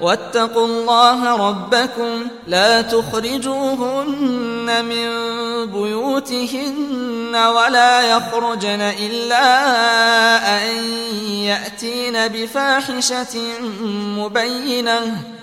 واتقوا الله ربكم لا تخرجوهن من بيوتهن ولا يخرجن إلا أن يأتين بفاحشة مبينة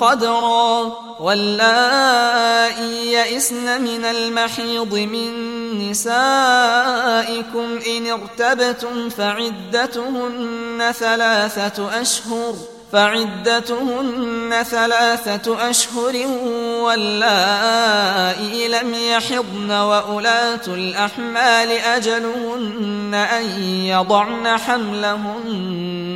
قدرا. واللائي يئسن من المحيض من نسائكم إن ارتبتم فعدتهن ثلاثة أشهر فعدتهن ثلاثة أشهر واللائي لم يحضن وأولاة الأحمال أجلهن أن يضعن حملهن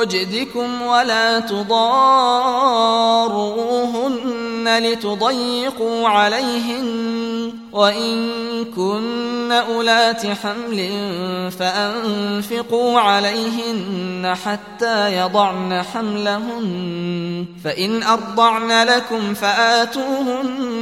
وجدكم ولا تضاروهن لتضيقوا عليهن وإن كن أولات حمل فأنفقوا عليهن حتى يضعن حملهن فإن أرضعن لكم فآتوهن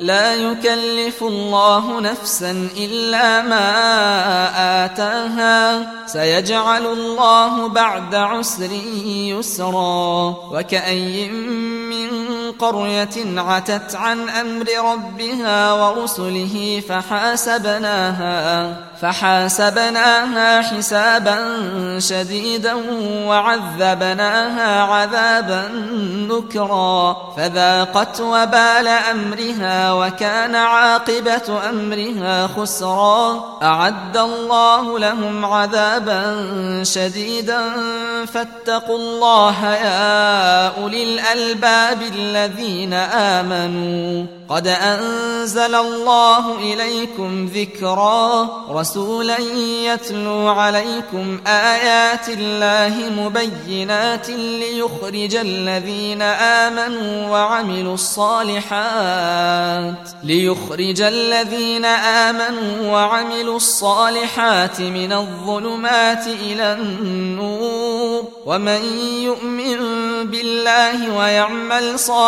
لا يكلف الله نفسا إلا ما آتاها. سيجعل الله بعد عسر يسرا. وكأي من قرية عتت عن أمر ربها ورسله فحاسبناها فحاسبناها حسابا شديدا وعذبناها عذابا نكرا فذاقت وبال أمرها وكان عاقبة أمرها خسرا. أعد الله لهم عذابا شديدا فاتقوا الله يا أولي الألباب الذين آمنوا. قد أنزل الله إليكم ذكرا رسولا يتلو عليكم آيات الله مبينات ليخرج الذين آمنوا وعملوا الصالحات ليخرج الذين آمنوا وعملوا الصالحات من الظلمات إلى النور. ومن يؤمن بالله ويعمل صالحا